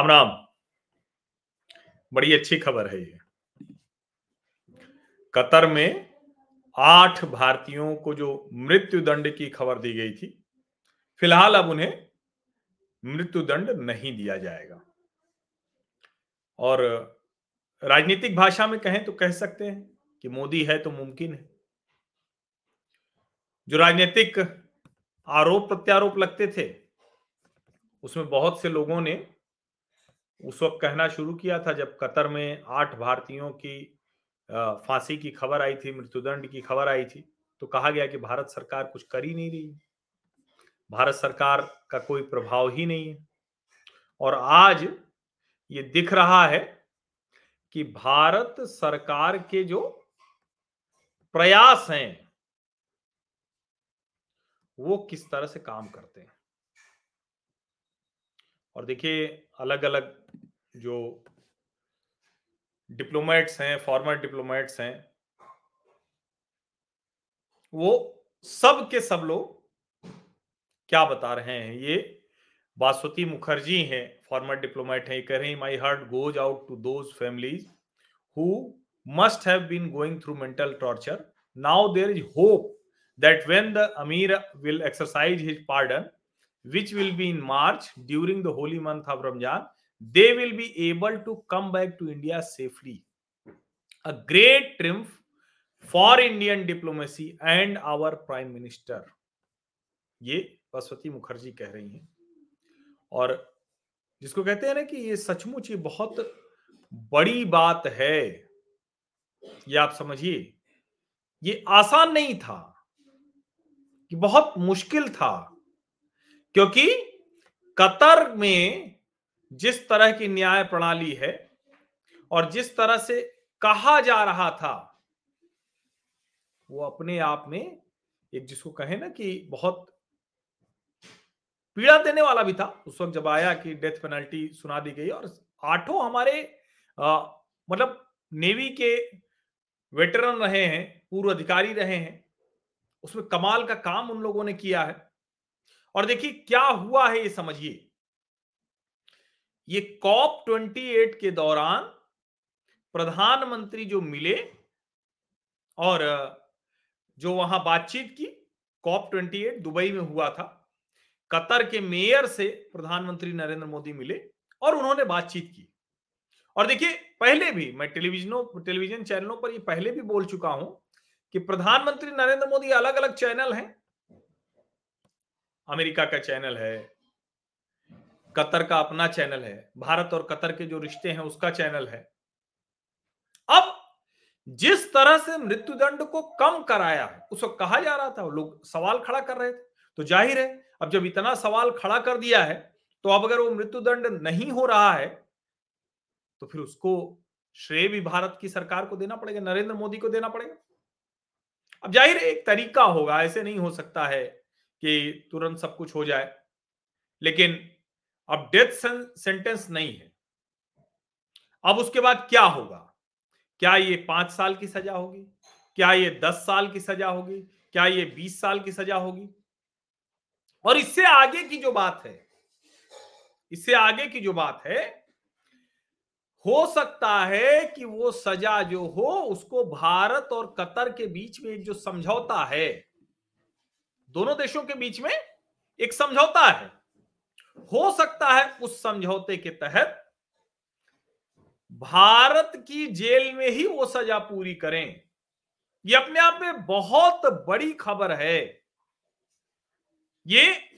राम राम बड़ी अच्छी खबर है ये। कतर में आठ भारतीयों को जो मृत्यु दंड की खबर दी गई थी, फ़िलहाल अब उन्हें मृत्यु दंड नहीं दिया जाएगा। और राजनीतिक भाषा में कहें तो कह सकते हैं कि मोदी है तो मुमकिन है। जो राजनीतिक आरोप प्रत्यारोप लगते थे, उसमें बहुत से लोगों ने उस वक्त कहना शुरू किया था जब कतर में आठ भारतीयों की फांसी की खबर आई थी, मृत्युदंड की खबर आई थी। तो कहा गया कि भारत सरकार कुछ कर ही नहीं रही भारत सरकार का कोई प्रभाव ही नहीं है। और आज ये दिख रहा है कि भारत सरकार के जो प्रयास हैं, वो किस तरह से काम करते हैं। और देखिए अलग अलग जो डिप्लोमेट्स हैं फॉर्मर डिप्लोमेट्स हैं वो सब के सब लोग क्या बता रहे हैं? ये बासवती मुखर्जी हैं फॉर्मर डिप्लोमेट हैं कह रहे हैं my heart goes out to those families who must have been going through mental torture now there is hope that when the emir will exercise his pardon which will be in March during the holy month of Ramjan, they will be able to come back to India safely a great triumph for Indian diplomacy and our prime minister ये सरस्वती मुखर्जी कह रही हैं। और जिसको कहते हैं ना कि ये सचमुच ये बहुत बड़ी बात है। ये आप समझिए, ये आसान नहीं था। ये बहुत मुश्किल था। क्योंकि कतर में जिस तरह की न्याय प्रणाली है और जिस तरह से कहा जा रहा था वो अपने आप में एक जिसको कहे ना कि बहुत पीड़ा देने वाला भी था। उस वक्त जब आया कि डेथ पेनल्टी सुना दी गई और आठों हमारे आ, मतलब नेवी के वेटरन रहे हैं पूर्व अधिकारी रहे हैं उसमें कमाल का काम उन लोगों ने किया है। और देखिए क्या हुआ है ये समझिए। ये कॉप 28 के दौरान प्रधानमंत्री जो मिले और जो वहाँ बातचीत की, कॉप 28 दुबई में हुआ था, कतर के मेयर से प्रधानमंत्री नरेंद्र मोदी मिले और उन्होंने बातचीत की। और देखिए, पहले भी, मैं टेलीविजनों, टेलीविज़न चैनलों पर ये पहले भी बोल चुका हूँ कि प्रधानमंत्री नरेंद्र मोदी अलग अलग चैनल हैं। अमेरिका का चैनल है कतर का अपना चैनल है, भारत और कतर के जो रिश्ते हैं उसका चैनल है। अब जिस तरह से मृत्युदंड को कम कराया, उसको कहा जा रहा था, लोग सवाल खड़ा कर रहे थे। तो ज़ाहिर है, अब जब इतना सवाल खड़ा कर दिया है तो अब अगर वो मृत्युदंड नहीं हो रहा है तो फिर उसको श्रेय भी भारत की सरकार को देना पड़ेगा, नरेंद्र मोदी को देना पड़ेगा। अब ज़ाहिर है, एक तरीका होगा, ऐसे नहीं हो सकता है कि तुरंत सब कुछ हो जाए, लेकिन अब डेथ सेंटेंस नहीं है। अब उसके बाद क्या होगा? क्या ये पाँच साल की सजा होगी? क्या ये दस साल की सजा होगी? क्या ये बीस साल की सजा होगी? और इससे आगे की जो बात है, इससे आगे की जो बात है, हो सकता है कि वो सजा जो हो, उसको भारत और कतर के बीच में एक जो समझौता है, दोनों देशों के बीच में एक समझौता है। हो सकता है उस समझौते के तहत भारत की जेल में ही वो सजा पूरी करें। ये अपने आप में बहुत बड़ी खबर है। ये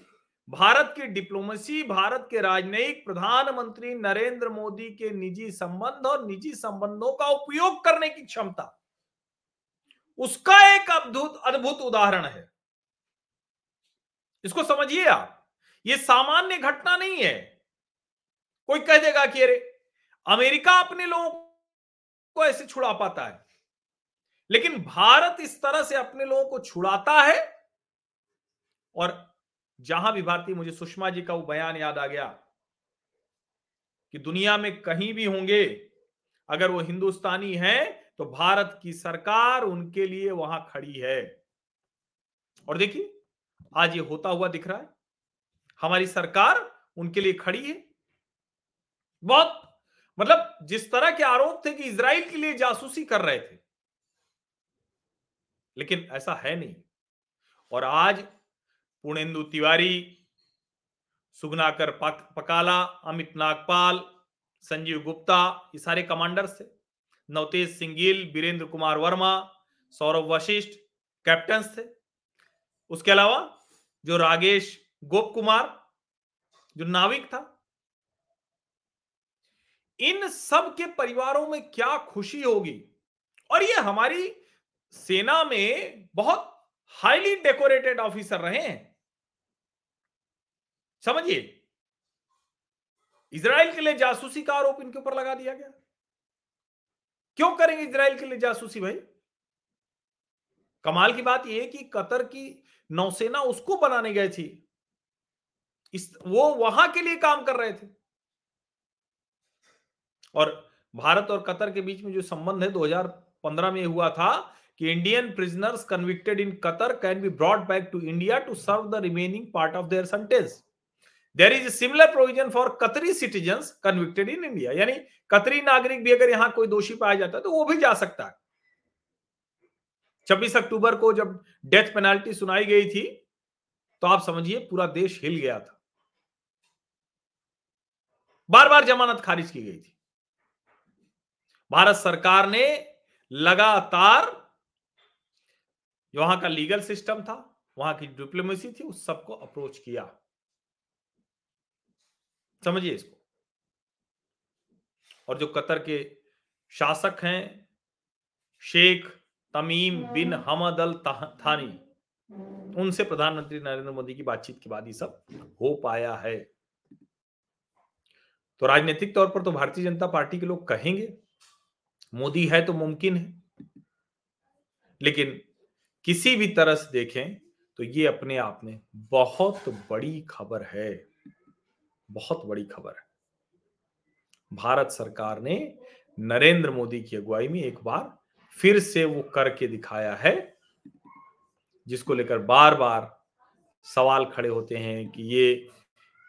भारत की डिप्लोमेसी, भारत के राजनयिक, प्रधानमंत्री नरेंद्र मोदी के निजी संबंध और निजी संबंधों का उपयोग करने की क्षमता। उसका एक अद्भुत अद्भुत उदाहरण है। इसको समझिए आप। ये सामान्य घटना नहीं है। कोई कह देगा कि अरे, अमेरिका अपने लोगों को ऐसे छुड़ा पाता है, लेकिन भारत इस तरह से अपने लोगों को छुड़ाता है। और जहाँ भी भारतीय, मुझे सुषमा जी का वो बयान याद आ गया कि दुनिया में कहीं भी होंगे, अगर वो हिंदुस्तानी हैं तो भारत की सरकार उनके लिए वहाँ खड़ी है। और देखिए, आज ये होता हुआ दिख रहा है। हमारी सरकार उनके लिए खड़ी है। बहुत मतलब जिस तरह के आरोप थे कि इसराइल के लिए जासूसी कर रहे थे। लेकिन ऐसा है नहीं। और आज पूर्णेंदु तिवारी, सुगनाकर पकाला, अमित नागपाल, संजीव गुप्ता, ये सारे कमांडर्स थे। नवतेज सिंगिल वीरेंद्र कुमार वर्मा सौरभ वशिष्ठ कैप्टन थे। उसके अलावा जो रागेश गोप कुमार, जो नाविक था। इन सब के परिवारों में क्या खुशी होगी? और ये हमारी सेना में बहुत हाईली डेकोरेटेड ऑफिसर रहे हैं। समझिए? इसराइल के लिए जासूसी का आरोप इनके ऊपर लगा दिया गया। क्यों करेंगे इसराइल के लिए जासूसी भाई? कमाल की बात यह कि कतर की नौसेना उसको बनाने गए थी। इस वो वहाँ के लिए काम कर रहे थे। और भारत और कतर के बीच में जो संबंध है 2015 में हुआ था कि Indian prisoners convicted in Qatar can be brought back to India to serve the remaining part of their sentence there is similar provision for Qatari citizen convicted in India यानी कतरी नागरिक भी अगर यहाँ कोई दोषी पाया जाता है तो वो भी जा सकता है। छब्बीस अक्टूबर को जब डेथ पेनाल्टी सुनाई गई थी तो आप समझिए पूरा देश हिल गया था। बार बार जमानत खारिज की गई थी। भारत सरकार ने लगातार वहाँ का लीगल सिस्टम था वहाँ की डिप्लोमेसी थी उस सबको अप्रोच किया। समझिए इसको। और जो कतर के शासक हैं शेख तमीम बिन हमद अल थानी उनसे प्रधानमंत्री नरेंद्र मोदी की बातचीत के बाद ये सब हो पाया है। तो राजनीतिक तौर पर तो भारतीय जनता पार्टी के लोग कहेंगे, मोदी है तो मुमकिन है। लेकिन किसी भी तरह से देखें तो ये अपने आप में बहुत बड़ी खबर है, बहुत बड़ी खबर है। भारत सरकार ने नरेंद्र मोदी की अगुवाई में एक बार फिर से वो करके दिखाया है, जिसको लेकर बार बार सवाल खड़े होते हैं कि ये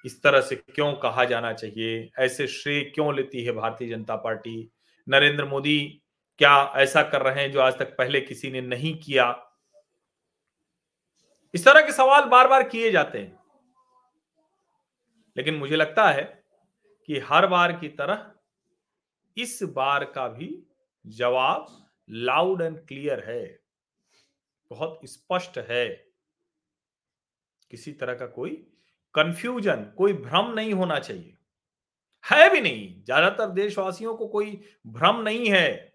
इस तरह से क्यों कहा जाना चाहिए? ऐसे श्रेय क्यों लेती है भारतीय जनता पार्टी? नरेंद्र मोदी क्या ऐसा कर रहे हैं जो आज तक पहले किसी ने नहीं किया? इस तरह के सवाल बार बार किए जाते हैं। लेकिन मुझे लगता है कि हर बार की तरह इस बार का भी जवाब लाउड एंड क्लियर है। बहुत स्पष्ट है। किसी तरह का कोई कंफ्यूजन कोई भ्रम नहीं होना चाहिए। है भी नहीं। ज़्यादातर देशवासियों को कोई भ्रम नहीं है।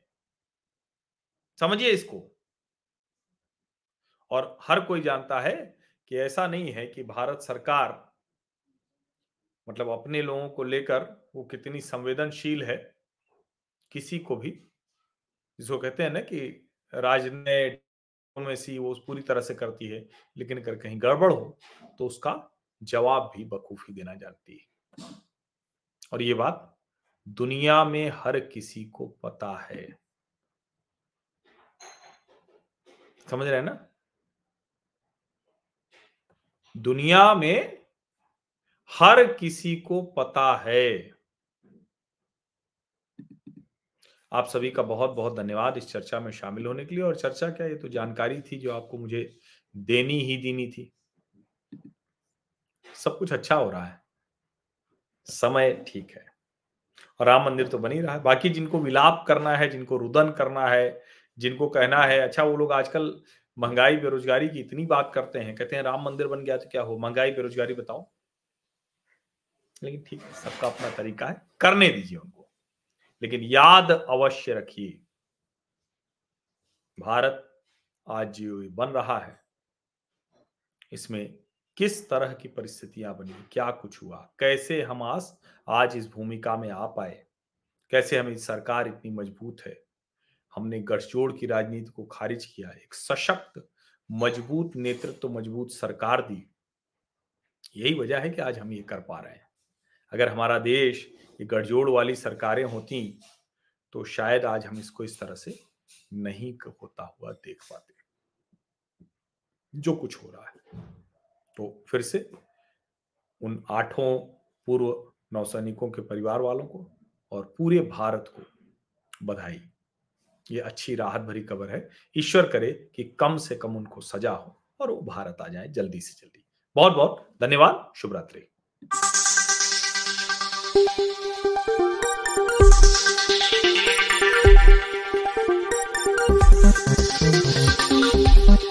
समझिए इसको। और हर कोई जानता है कि ऐसा नहीं है कि भारत सरकार मतलब अपने लोगों को लेकर वो कितनी संवेदनशील है। किसी को भी। जिसको कहते हैं ना कि राजनीति में सी वो पूरी तरह से करती है, लेकिन अगर कहीं गड़बड़ हो तो उसका जवाब भी बखूफी देना जानती है। और ये बात दुनिया में हर किसी को पता है। समझ रहे हैं ना? दुनिया में हर किसी को पता है। आप सभी का बहुत बहुत धन्यवाद इस चर्चा में शामिल होने के लिए। और चर्चा क्या, ये तो जानकारी थी जो आपको मुझे देनी ही देनी थी। सब कुछ अच्छा हो रहा है। समय ठीक है। और राम मंदिर तो बन ही रहा है। बाकी जिनको विलाप करना है, जिनको रुदन करना है, जिनको कहना है अच्छा वो लोग आजकल महँगाई, बेरोजगारी की इतनी बात करते हैं, कहते हैं, राम मंदिर बन गया तो क्या हो? महँगाई, बेरोजगारी बताओ। लेकिन ठीक है, सबका अपना तरीका है। करने दीजिए उनको। लेकिन याद अवश्य रखिए, भारत आज बन रहा है। इसमें किस तरह की परिस्थितियाँ बनी, क्या कुछ हुआ, कैसे हम आज आज इस भूमिका में आ पाए, कैसे हमें सरकार इतनी मज़बूत है? हमने गठजोड़ की राजनीति को खारिज किया, एक सशक्त, मज़बूत नेतृत्व तो मज़बूत सरकार दी। यही वजह है कि आज हम ये कर पा रहे हैं। अगर हमारा देश, ये गठजोड़ वाली सरकारें होती तो शायद आज हम इसको इस तरह से नहीं होता हुआ देख पाते। जो कुछ हो रहा है। तो फिर से उन आठों पूर्व नौसैनिकों के परिवार वालों को और पूरे भारत को बधाई। ये अच्छी राहत भरी खबर है। ईश्वर करे कि कम से कम उनको सजा हो और वो भारत आ जाए जल्दी से जल्दी। बहुत बहुत धन्यवाद। शुभ रात्रि